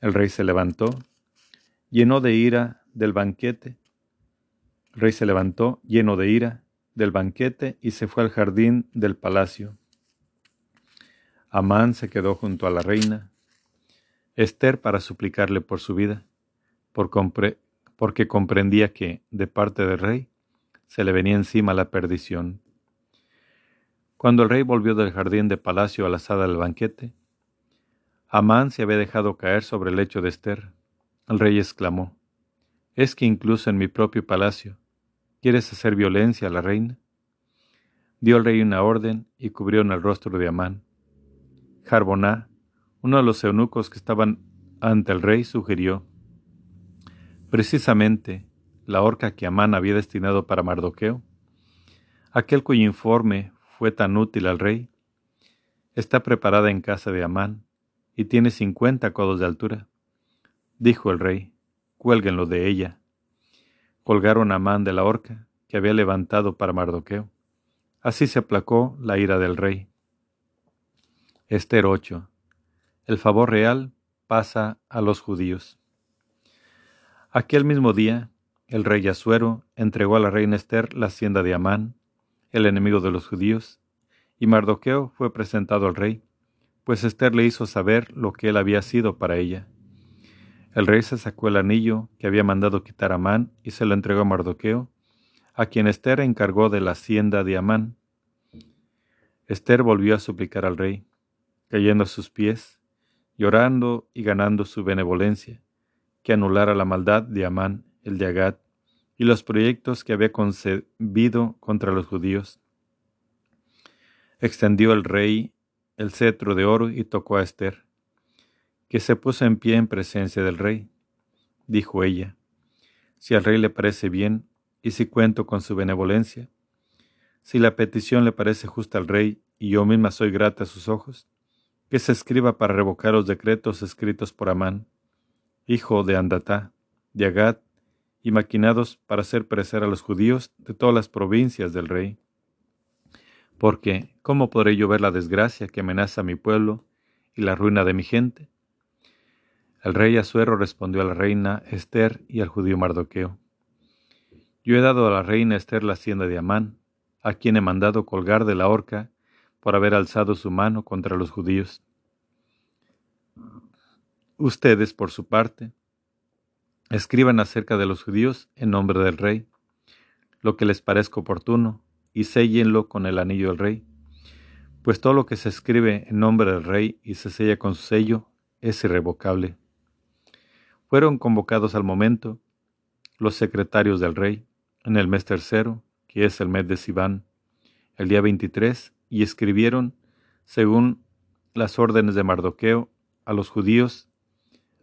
El rey se levantó, llenó de ira del banquete. El rey se levantó lleno de ira del banquete y se fue al jardín del palacio. Amán se quedó junto a la reina, Esther para suplicarle por su vida, porque comprendía que, de parte del rey, se le venía encima la perdición. Cuando el rey volvió del jardín de palacio a la sala del banquete, Amán se había dejado caer sobre el lecho de Esther. El rey exclamó, ¿Es que incluso en mi propio palacio quieres hacer violencia a la reina? Dio el rey una orden y cubrió en el rostro de Amán. Jarboná, uno de los eunucos que estaban ante el rey, sugirió, precisamente la horca que Amán había destinado para Mardoqueo, aquel cuyo informe fue tan útil al rey, está preparada en casa de Amán y tiene cincuenta codos de altura. Dijo el rey, cuélguenlo de ella. Colgaron a Amán de la horca que había levantado para Mardoqueo. Así se aplacó la ira del rey. Esther 8. El favor real pasa a los judíos. Aquel mismo día, el rey Asuero entregó a la reina Esther la hacienda de Amán, el enemigo de los judíos, y Mardoqueo fue presentado al rey, pues Esther le hizo saber lo que él había sido para ella. El rey se sacó el anillo que había mandado quitar a Amán y se lo entregó a Mardoqueo, a quien Esther encargó de la hacienda de Amán. Esther volvió a suplicar al rey, cayendo a sus pies, llorando y ganando su benevolencia, que anulara la maldad de Amán, el de Agad, y los proyectos que había concebido contra los judíos. Extendió el rey el cetro de oro y tocó a Esther, que se puso en pie en presencia del rey. Dijo ella, si al rey le parece bien, y si cuento con su benevolencia, si la petición le parece justa al rey, y yo misma soy grata a sus ojos, que se escriba para revocar los decretos escritos por Amán, hijo de Andatá, de Agad, y maquinados para hacer perecer a los judíos de todas las provincias del rey. Porque, ¿cómo podré yo ver la desgracia que amenaza a mi pueblo y la ruina de mi gente? El rey Asuero respondió a la reina Esther y al judío Mardoqueo. Yo he dado a la reina Esther la hacienda de Amán, a quien he mandado colgar de la horca por haber alzado su mano contra los judíos. Ustedes, por su parte, escriban acerca de los judíos en nombre del rey, lo que les parezca oportuno, y séllenlo con el anillo del rey, pues todo lo que se escribe en nombre del rey y se sella con su sello es irrevocable. Fueron convocados al momento los secretarios del rey en el mes tercero, que es el mes de Sivan, el día 23, y escribieron, según las órdenes de Mardoqueo, a los judíos,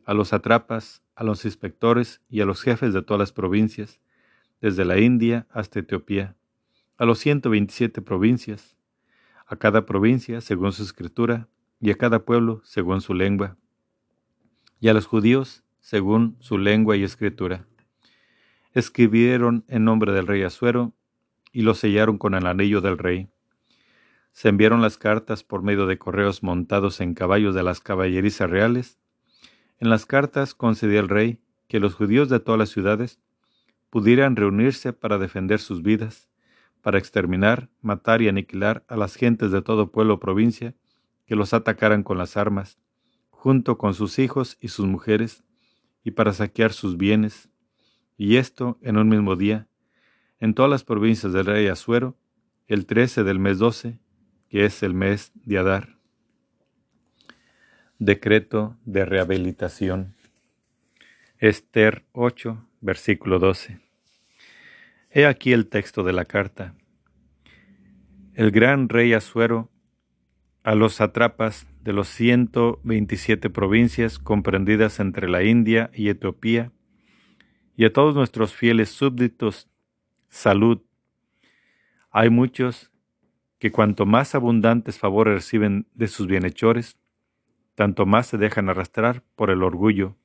a los atrapas, a los inspectores y a los jefes de todas las provincias, desde la India hasta Etiopía, a los 127 provincias, a cada provincia según su escritura, y a cada pueblo según su lengua, y a los judíos según su lengua y escritura. Escribieron en nombre del rey Asuero y lo sellaron con el anillo del rey. Se enviaron las cartas por medio de correos montados en caballos de las caballerizas reales. En las cartas concedía el rey que los judíos de todas las ciudades pudieran reunirse para defender sus vidas, para exterminar, matar y aniquilar a las gentes de todo pueblo o provincia que los atacaran con las armas, junto con sus hijos y sus mujeres, y para saquear sus bienes, y esto en un mismo día, en todas las provincias del rey Asuero, el trece del mes doce, que es el mes de Adar. Decreto de rehabilitación. Esther 8, versículo 12. He aquí el texto de la carta. El gran rey Asuero a los atrapas de los 127 provincias comprendidas entre la India y Etiopía, y a todos nuestros fieles súbditos, salud. Hay muchos que cuanto más abundantes favores reciben de sus bienhechores, tanto más se dejan arrastrar por el orgullo,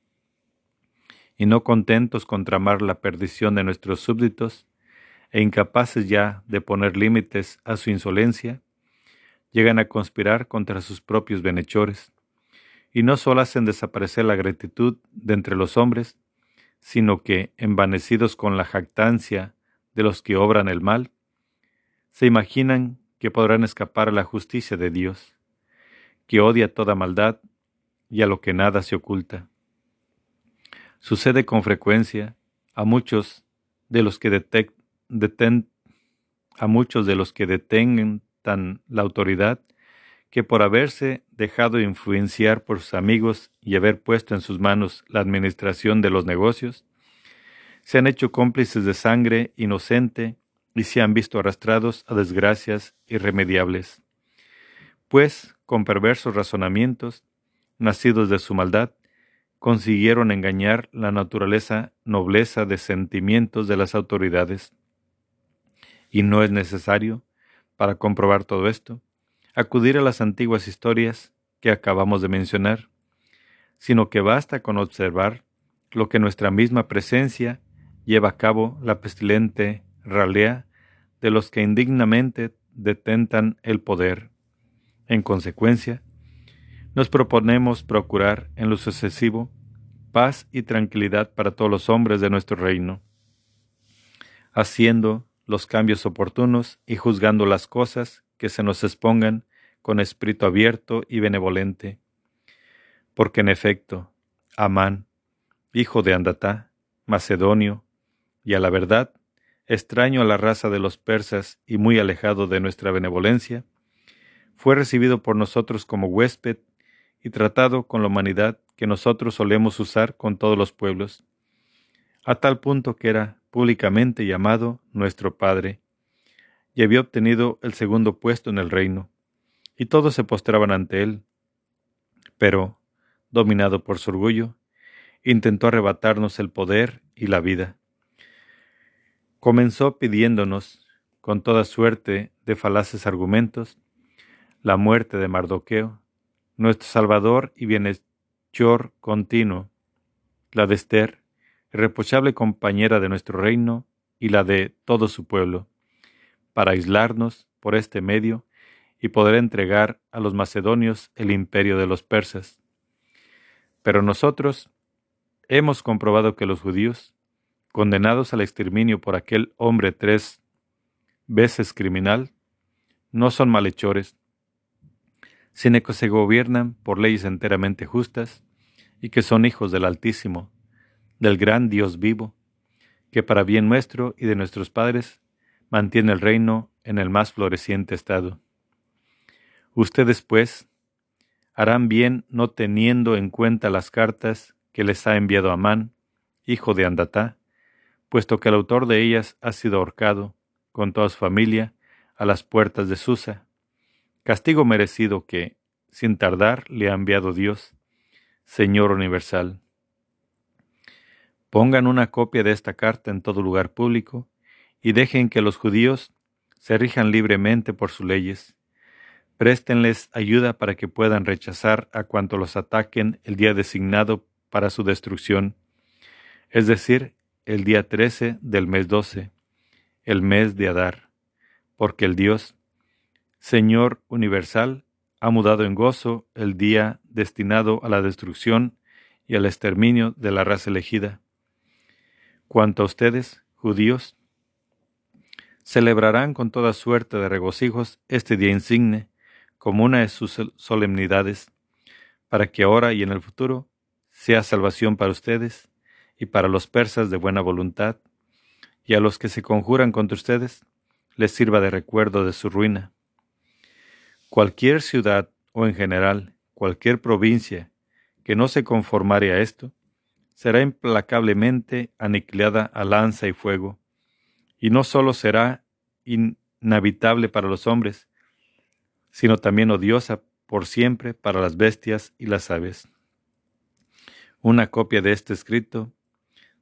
y no contentos con tramar la perdición de nuestros súbditos, e incapaces ya de poner límites a su insolencia, llegan a conspirar contra sus propios bienhechores, y no solo hacen desaparecer la gratitud de entre los hombres, sino que, envanecidos con la jactancia de los que obran el mal, se imaginan que podrán escapar a la justicia de Dios, que odia toda maldad y a lo que nada se oculta. Sucede con frecuencia a muchos de los que deten, a muchos de los que detengan la autoridad que por haberse dejado influenciar por sus amigos y haber puesto en sus manos la administración de los negocios, se han hecho cómplices de sangre inocente y se han visto arrastrados a desgracias irremediables. Pues, con perversos razonamientos, nacidos de su maldad, consiguieron engañar la naturaleza nobleza de sentimientos de las autoridades. Y no es necesario, para comprobar todo esto, acudir a las antiguas historias que acabamos de mencionar, sino que basta con observar lo que nuestra misma presencia lleva a cabo la pestilente ralea de los que indignamente detentan el poder. En consecuencia, nos proponemos procurar en lo sucesivo paz y tranquilidad para todos los hombres de nuestro reino, haciendo los cambios oportunos y juzgando las cosas que se nos expongan con espíritu abierto y benevolente. Porque en efecto, Amán, hijo de Andatá, macedonio, y a la verdad, extraño a la raza de los persas y muy alejado de nuestra benevolencia, fue recibido por nosotros como huésped y tratado con la humanidad que nosotros solemos usar con todos los pueblos, a tal punto que era públicamente llamado nuestro Padre, y había obtenido el segundo puesto en el reino, y todos se postraban ante él. Pero, dominado por su orgullo, intentó arrebatarnos el poder y la vida. Comenzó pidiéndonos, con toda suerte de falaces argumentos, la muerte de Mardoqueo, nuestro Salvador y bienhechor continuo, la de Esther, irreprochable compañera de nuestro reino y la de todo su pueblo, para aislarnos por este medio y poder entregar a los macedonios el imperio de los persas. Pero nosotros hemos comprobado que los judíos, condenados al exterminio por aquel hombre tres veces criminal, no son malhechores, sino que se gobiernan por leyes enteramente justas y que son hijos del Altísimo, del gran Dios vivo, que para bien nuestro y de nuestros padres mantiene el reino en el más floreciente estado. Ustedes, pues, harán bien no teniendo en cuenta las cartas que les ha enviado Amán, hijo de Andatá, puesto que el autor de ellas ha sido ahorcado, con toda su familia, a las puertas de Susa, castigo merecido que, sin tardar, le ha enviado Dios, Señor universal. Pongan una copia de esta carta en todo lugar público y dejen que los judíos se rijan libremente por sus leyes. Préstenles ayuda para que puedan rechazar a cuanto los ataquen el día designado para su destrucción, es decir, el día 13 del mes 12, el mes de Adar, porque el Dios, Señor universal, ha mudado en gozo el día destinado a la destrucción y al exterminio de la raza elegida. Cuanto a ustedes, judíos, celebrarán con toda suerte de regocijos este día insigne como una de sus solemnidades, para que ahora y en el futuro sea salvación para ustedes y para los persas de buena voluntad, y a los que se conjuran contra ustedes les sirva de recuerdo de su ruina. Cualquier ciudad o en general cualquier provincia que no se conformare a esto, será implacablemente aniquilada a lanza y fuego, y no sólo será inhabitable para los hombres, sino también odiosa por siempre para las bestias y las aves. Una copia de este escrito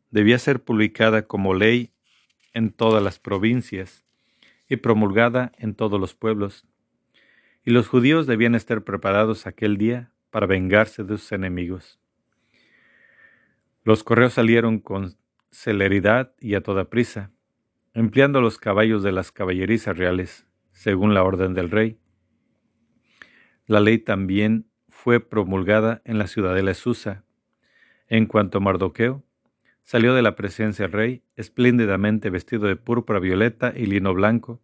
debía ser publicada como ley en todas las provincias y promulgada en todos los pueblos, y los judíos debían estar preparados aquel día para vengarse de sus enemigos. Los correos salieron con celeridad y a toda prisa, empleando los caballos de las caballerizas reales, según la orden del rey. La ley también fue promulgada en la ciudadela de Susa. En cuanto a Mardoqueo, salió de la presencia del rey, espléndidamente vestido de púrpura violeta y lino blanco,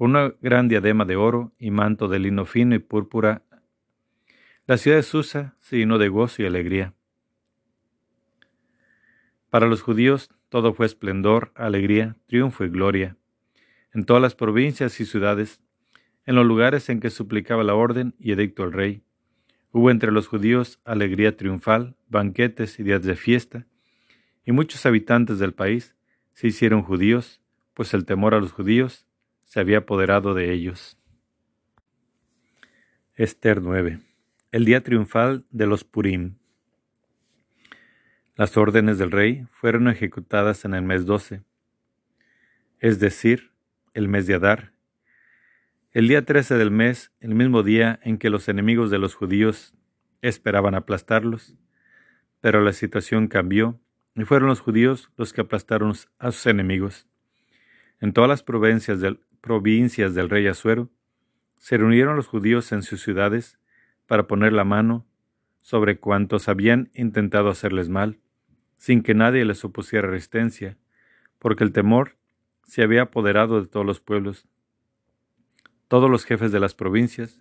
con una gran diadema de oro y manto de lino fino y púrpura. La ciudad de Susa se llenó de gozo y alegría. Para los judíos todo fue esplendor, alegría, triunfo y gloria. En todas las provincias y ciudades, en los lugares en que suplicaba la orden y edicto el rey, hubo entre los judíos alegría triunfal, banquetes y días de fiesta, y muchos habitantes del país se hicieron judíos, pues el temor a los judíos se había apoderado de ellos. Esther 9. El día triunfal de los Purim. Las órdenes del rey fueron ejecutadas en el mes doce, es decir, el mes de Adar. El día trece del mes, el mismo día en que los enemigos de los judíos esperaban aplastarlos, pero la situación cambió y fueron los judíos los que aplastaron a sus enemigos. En todas las provincias del, provincias del rey Asuero, se reunieron los judíos en sus ciudades para poner la mano sobre cuantos habían intentado hacerles mal sin que nadie les opusiera resistencia, porque el temor se había apoderado de todos los pueblos. Todos los jefes de las provincias,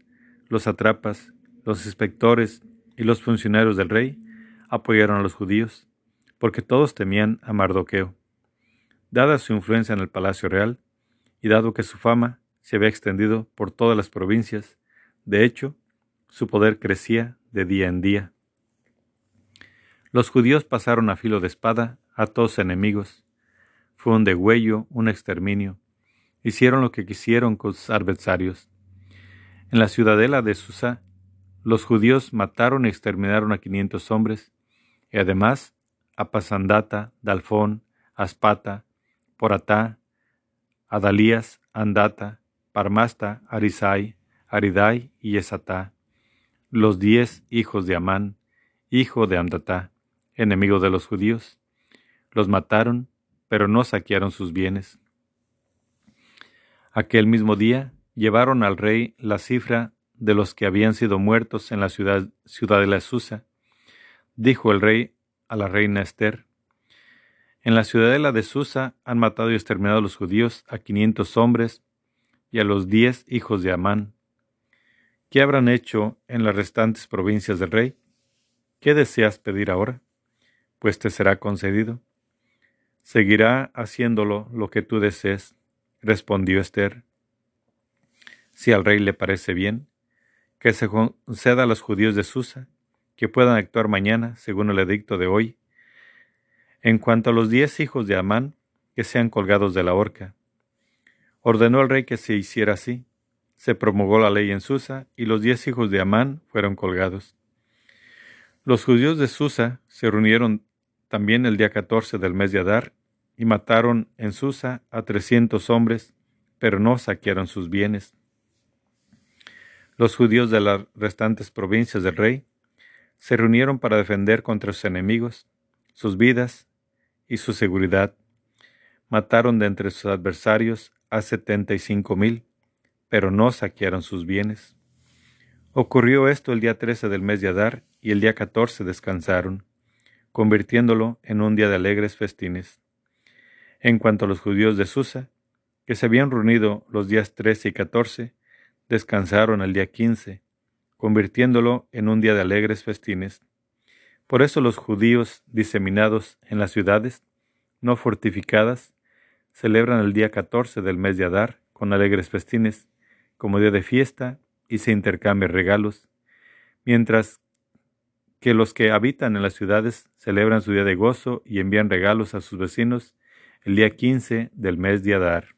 los atrapas, los inspectores y los funcionarios del rey apoyaron a los judíos, porque todos temían a Mardoqueo. Dada su influencia en el palacio real, y dado que su fama se había extendido por todas las provincias, de hecho, su poder crecía de día en día. Los judíos pasaron a filo de espada a todos enemigos. Fue un degüello, un exterminio. Hicieron lo que quisieron con sus adversarios. En la ciudadela de Susa, los judíos mataron y exterminaron a quinientos hombres, y además a Pasandata, Dalfón, Aspata, Poratá, Adalías, Andata, Parmasta, Arisai, Aridai y Esatá, los diez hijos de Amán, hijo de Andatá, enemigos de los judíos. Los mataron, pero no saquearon sus bienes. Aquel mismo día llevaron al rey la cifra de los que habían sido muertos en la ciudad, ciudad de la Susa. Dijo el rey a la reina Esther, En la ciudadela de Susa han matado y exterminado los judíos a quinientos hombres y a los diez hijos de Amán. ¿Qué habrán hecho en las restantes provincias del rey? ¿Qué deseas pedir ahora? pues te será concedido. Seguirá haciéndolo lo que tú desees, respondió Esther. Si al rey le parece bien, que se conceda a los judíos de Susa, que puedan actuar mañana según el edicto de hoy. En cuanto a los diez hijos de Amán, que sean colgados de la horca. Ordenó el rey que se hiciera así. Se promulgó la ley en Susa, y los diez hijos de Amán fueron colgados. Los judíos de Susa se reunieron también el día 14 del mes de Adar, y mataron en Susa a trescientos hombres, pero no saquearon sus bienes. Los judíos de las restantes provincias del rey se reunieron para defender contra sus enemigos, sus vidas y su seguridad. Mataron de entre sus adversarios a setenta y cinco mil, pero no saquearon sus bienes. Ocurrió esto el día 13 del mes de Adar, y el día 14 descansaron convirtiéndolo en un día de alegres festines. En cuanto a los judíos de Susa, que se habían reunido los días 13 y 14, descansaron el día 15, convirtiéndolo en un día de alegres festines. Por eso los judíos diseminados en las ciudades, no fortificadas, celebran el día 14 del mes de Adar con alegres festines, como día de fiesta, y se intercambian regalos, mientras que los que habitan en las ciudades celebran su día de gozo y envían regalos a sus vecinos el día 15 del mes de Adar.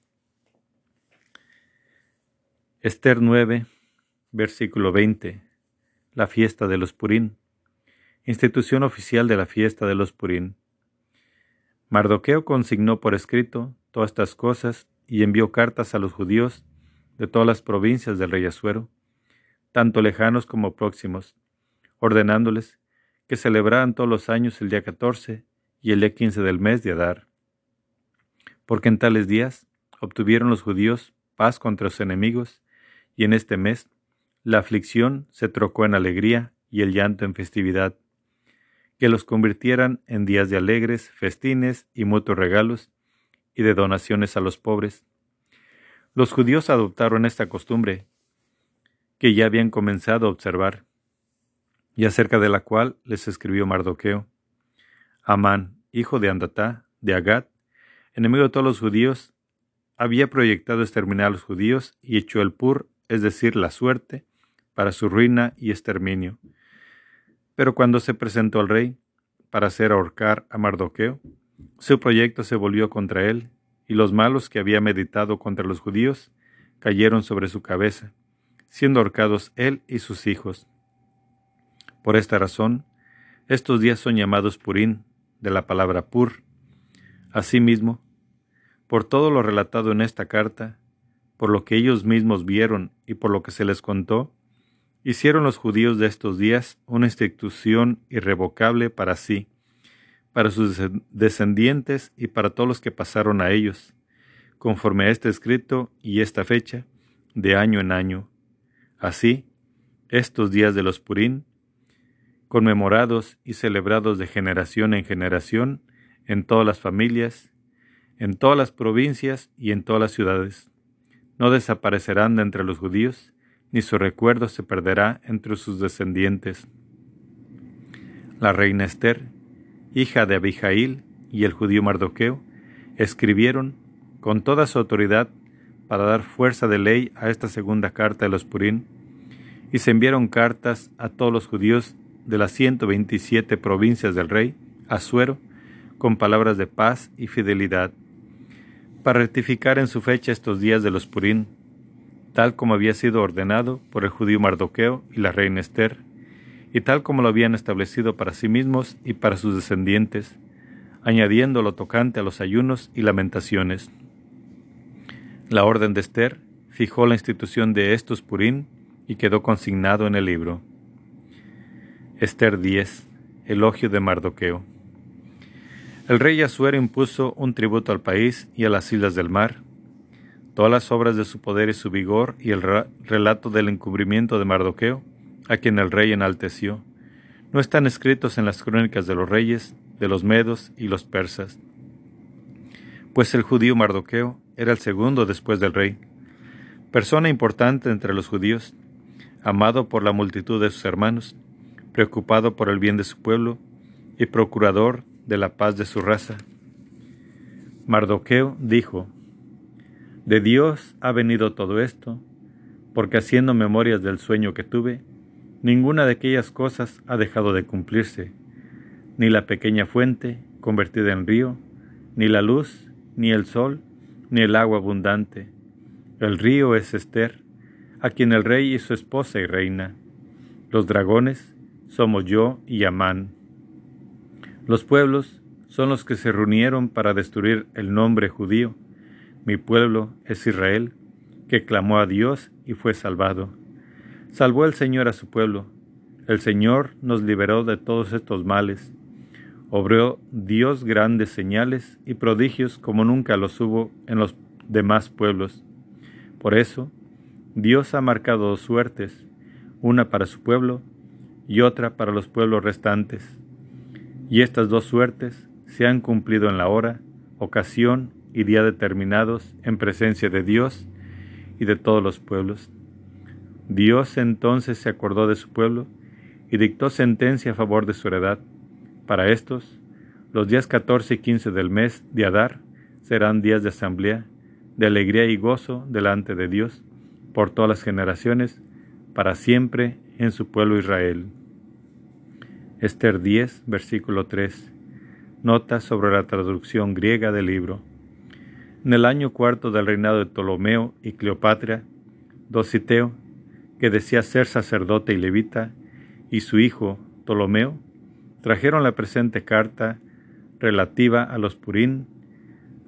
Esther 9, versículo 20. La fiesta de los Purín. Institución oficial de la fiesta de los Purín. Mardoqueo consignó por escrito todas estas cosas y envió cartas a los judíos de todas las provincias del rey Asuero, tanto lejanos como próximos, ordenándoles que celebraran todos los años el día 14 y el día 15 del mes de Adar. Porque en tales días obtuvieron los judíos paz contra sus enemigos, y en este mes la aflicción se trocó en alegría y el llanto en festividad, que los convirtieran en días de alegres, festines y mutuos regalos, y de donaciones a los pobres. Los judíos adoptaron esta costumbre que ya habían comenzado a observar, y acerca de la cual les escribió Mardoqueo. Amán, hijo de Andatá, de Agat, enemigo de todos los judíos, había proyectado exterminar a los judíos y echó el pur, es decir, la suerte, para su ruina y exterminio. Pero cuando se presentó al rey para hacer ahorcar a Mardoqueo, su proyecto se volvió contra él, y los malos que había meditado contra los judíos cayeron sobre su cabeza, siendo ahorcados él y sus hijos. Por esta razón, estos días son llamados Purín, de la palabra Pur. Asimismo, por todo lo relatado en esta carta, por lo que ellos mismos vieron y por lo que se les contó, hicieron los judíos de estos días una institución irrevocable para sí, para sus descendientes y para todos los que pasaron a ellos, conforme a este escrito y esta fecha, de año en año. Así, estos días de los Purín, conmemorados y celebrados de generación en generación en todas las familias, en todas las provincias y en todas las ciudades, no desaparecerán de entre los judíos, ni su recuerdo se perderá entre sus descendientes. La reina Esther, hija de Abijail, y el judío Mardoqueo, escribieron con toda su autoridad para dar fuerza de ley a esta segunda carta de los Purín, y se enviaron cartas a todos los judíos de las 127 provincias del rey, Asuero, con palabras de paz y fidelidad, para rectificar en su fecha estos días de los Purín, tal como había sido ordenado por el judío Mardoqueo y la reina Esther, y tal como lo habían establecido para sí mismos y para sus descendientes, añadiendo lo tocante a los ayunos y lamentaciones. La orden de Esther fijó la institución de estos Purín y quedó consignado en el libro. Esther 10. Elogio de Mardoqueo. El rey Asuero impuso un tributo al país y a las islas del mar, todas las obras de su poder y su vigor y el relato del encubrimiento de Mardoqueo, a quien el rey enalteció, no están escritos en las crónicas de los reyes, de los medos y los persas. Pues el judío Mardoqueo era el segundo después del rey, persona importante entre los judíos, amado por la multitud de sus hermanos, preocupado por el bien de su pueblo y procurador de la paz de su raza. Mardoqueo dijo, de Dios ha venido todo esto, porque haciendo memorias del sueño que tuve, ninguna de aquellas cosas ha dejado de cumplirse, ni la pequeña fuente convertida en río, ni la luz, ni el sol, ni el agua abundante. El río es Esther, a quien el rey y su esposa y reina. Los dragones somos yo y Amán. Los pueblos son los que se reunieron para destruir el nombre judío, mi pueblo es Israel, que clamó a Dios y fue salvado. Salvó el Señor a su pueblo. El Señor nos liberó de todos estos males. Obró Dios grandes señales y prodigios como nunca los hubo en los demás pueblos. Por eso, Dios ha marcado dos suertes, una para su pueblo y otra para los pueblos restantes. Y estas dos suertes se han cumplido en la hora, ocasión y día determinados en presencia de Dios y de todos los pueblos. Dios entonces se acordó de su pueblo y dictó sentencia a favor de su heredad. Para estos, los días 14 y 15 del mes de Adar serán días de asamblea, de alegría y gozo delante de Dios por todas las generaciones, para siempre en su pueblo Israel. Esther 10, versículo 3. Nota sobre la traducción griega del libro. En el año cuarto del reinado de Ptolomeo y Cleopatra, Dositeo, que decía ser sacerdote y levita, y su hijo Ptolomeo, trajeron la presente carta relativa a los Purín,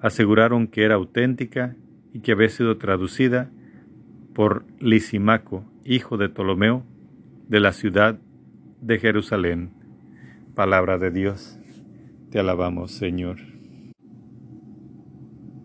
aseguraron que era auténtica y que había sido traducida por Lisimaco, hijo de Ptolomeo, de la ciudad de Jerusalén. Palabra de Dios. Te alabamos, Señor.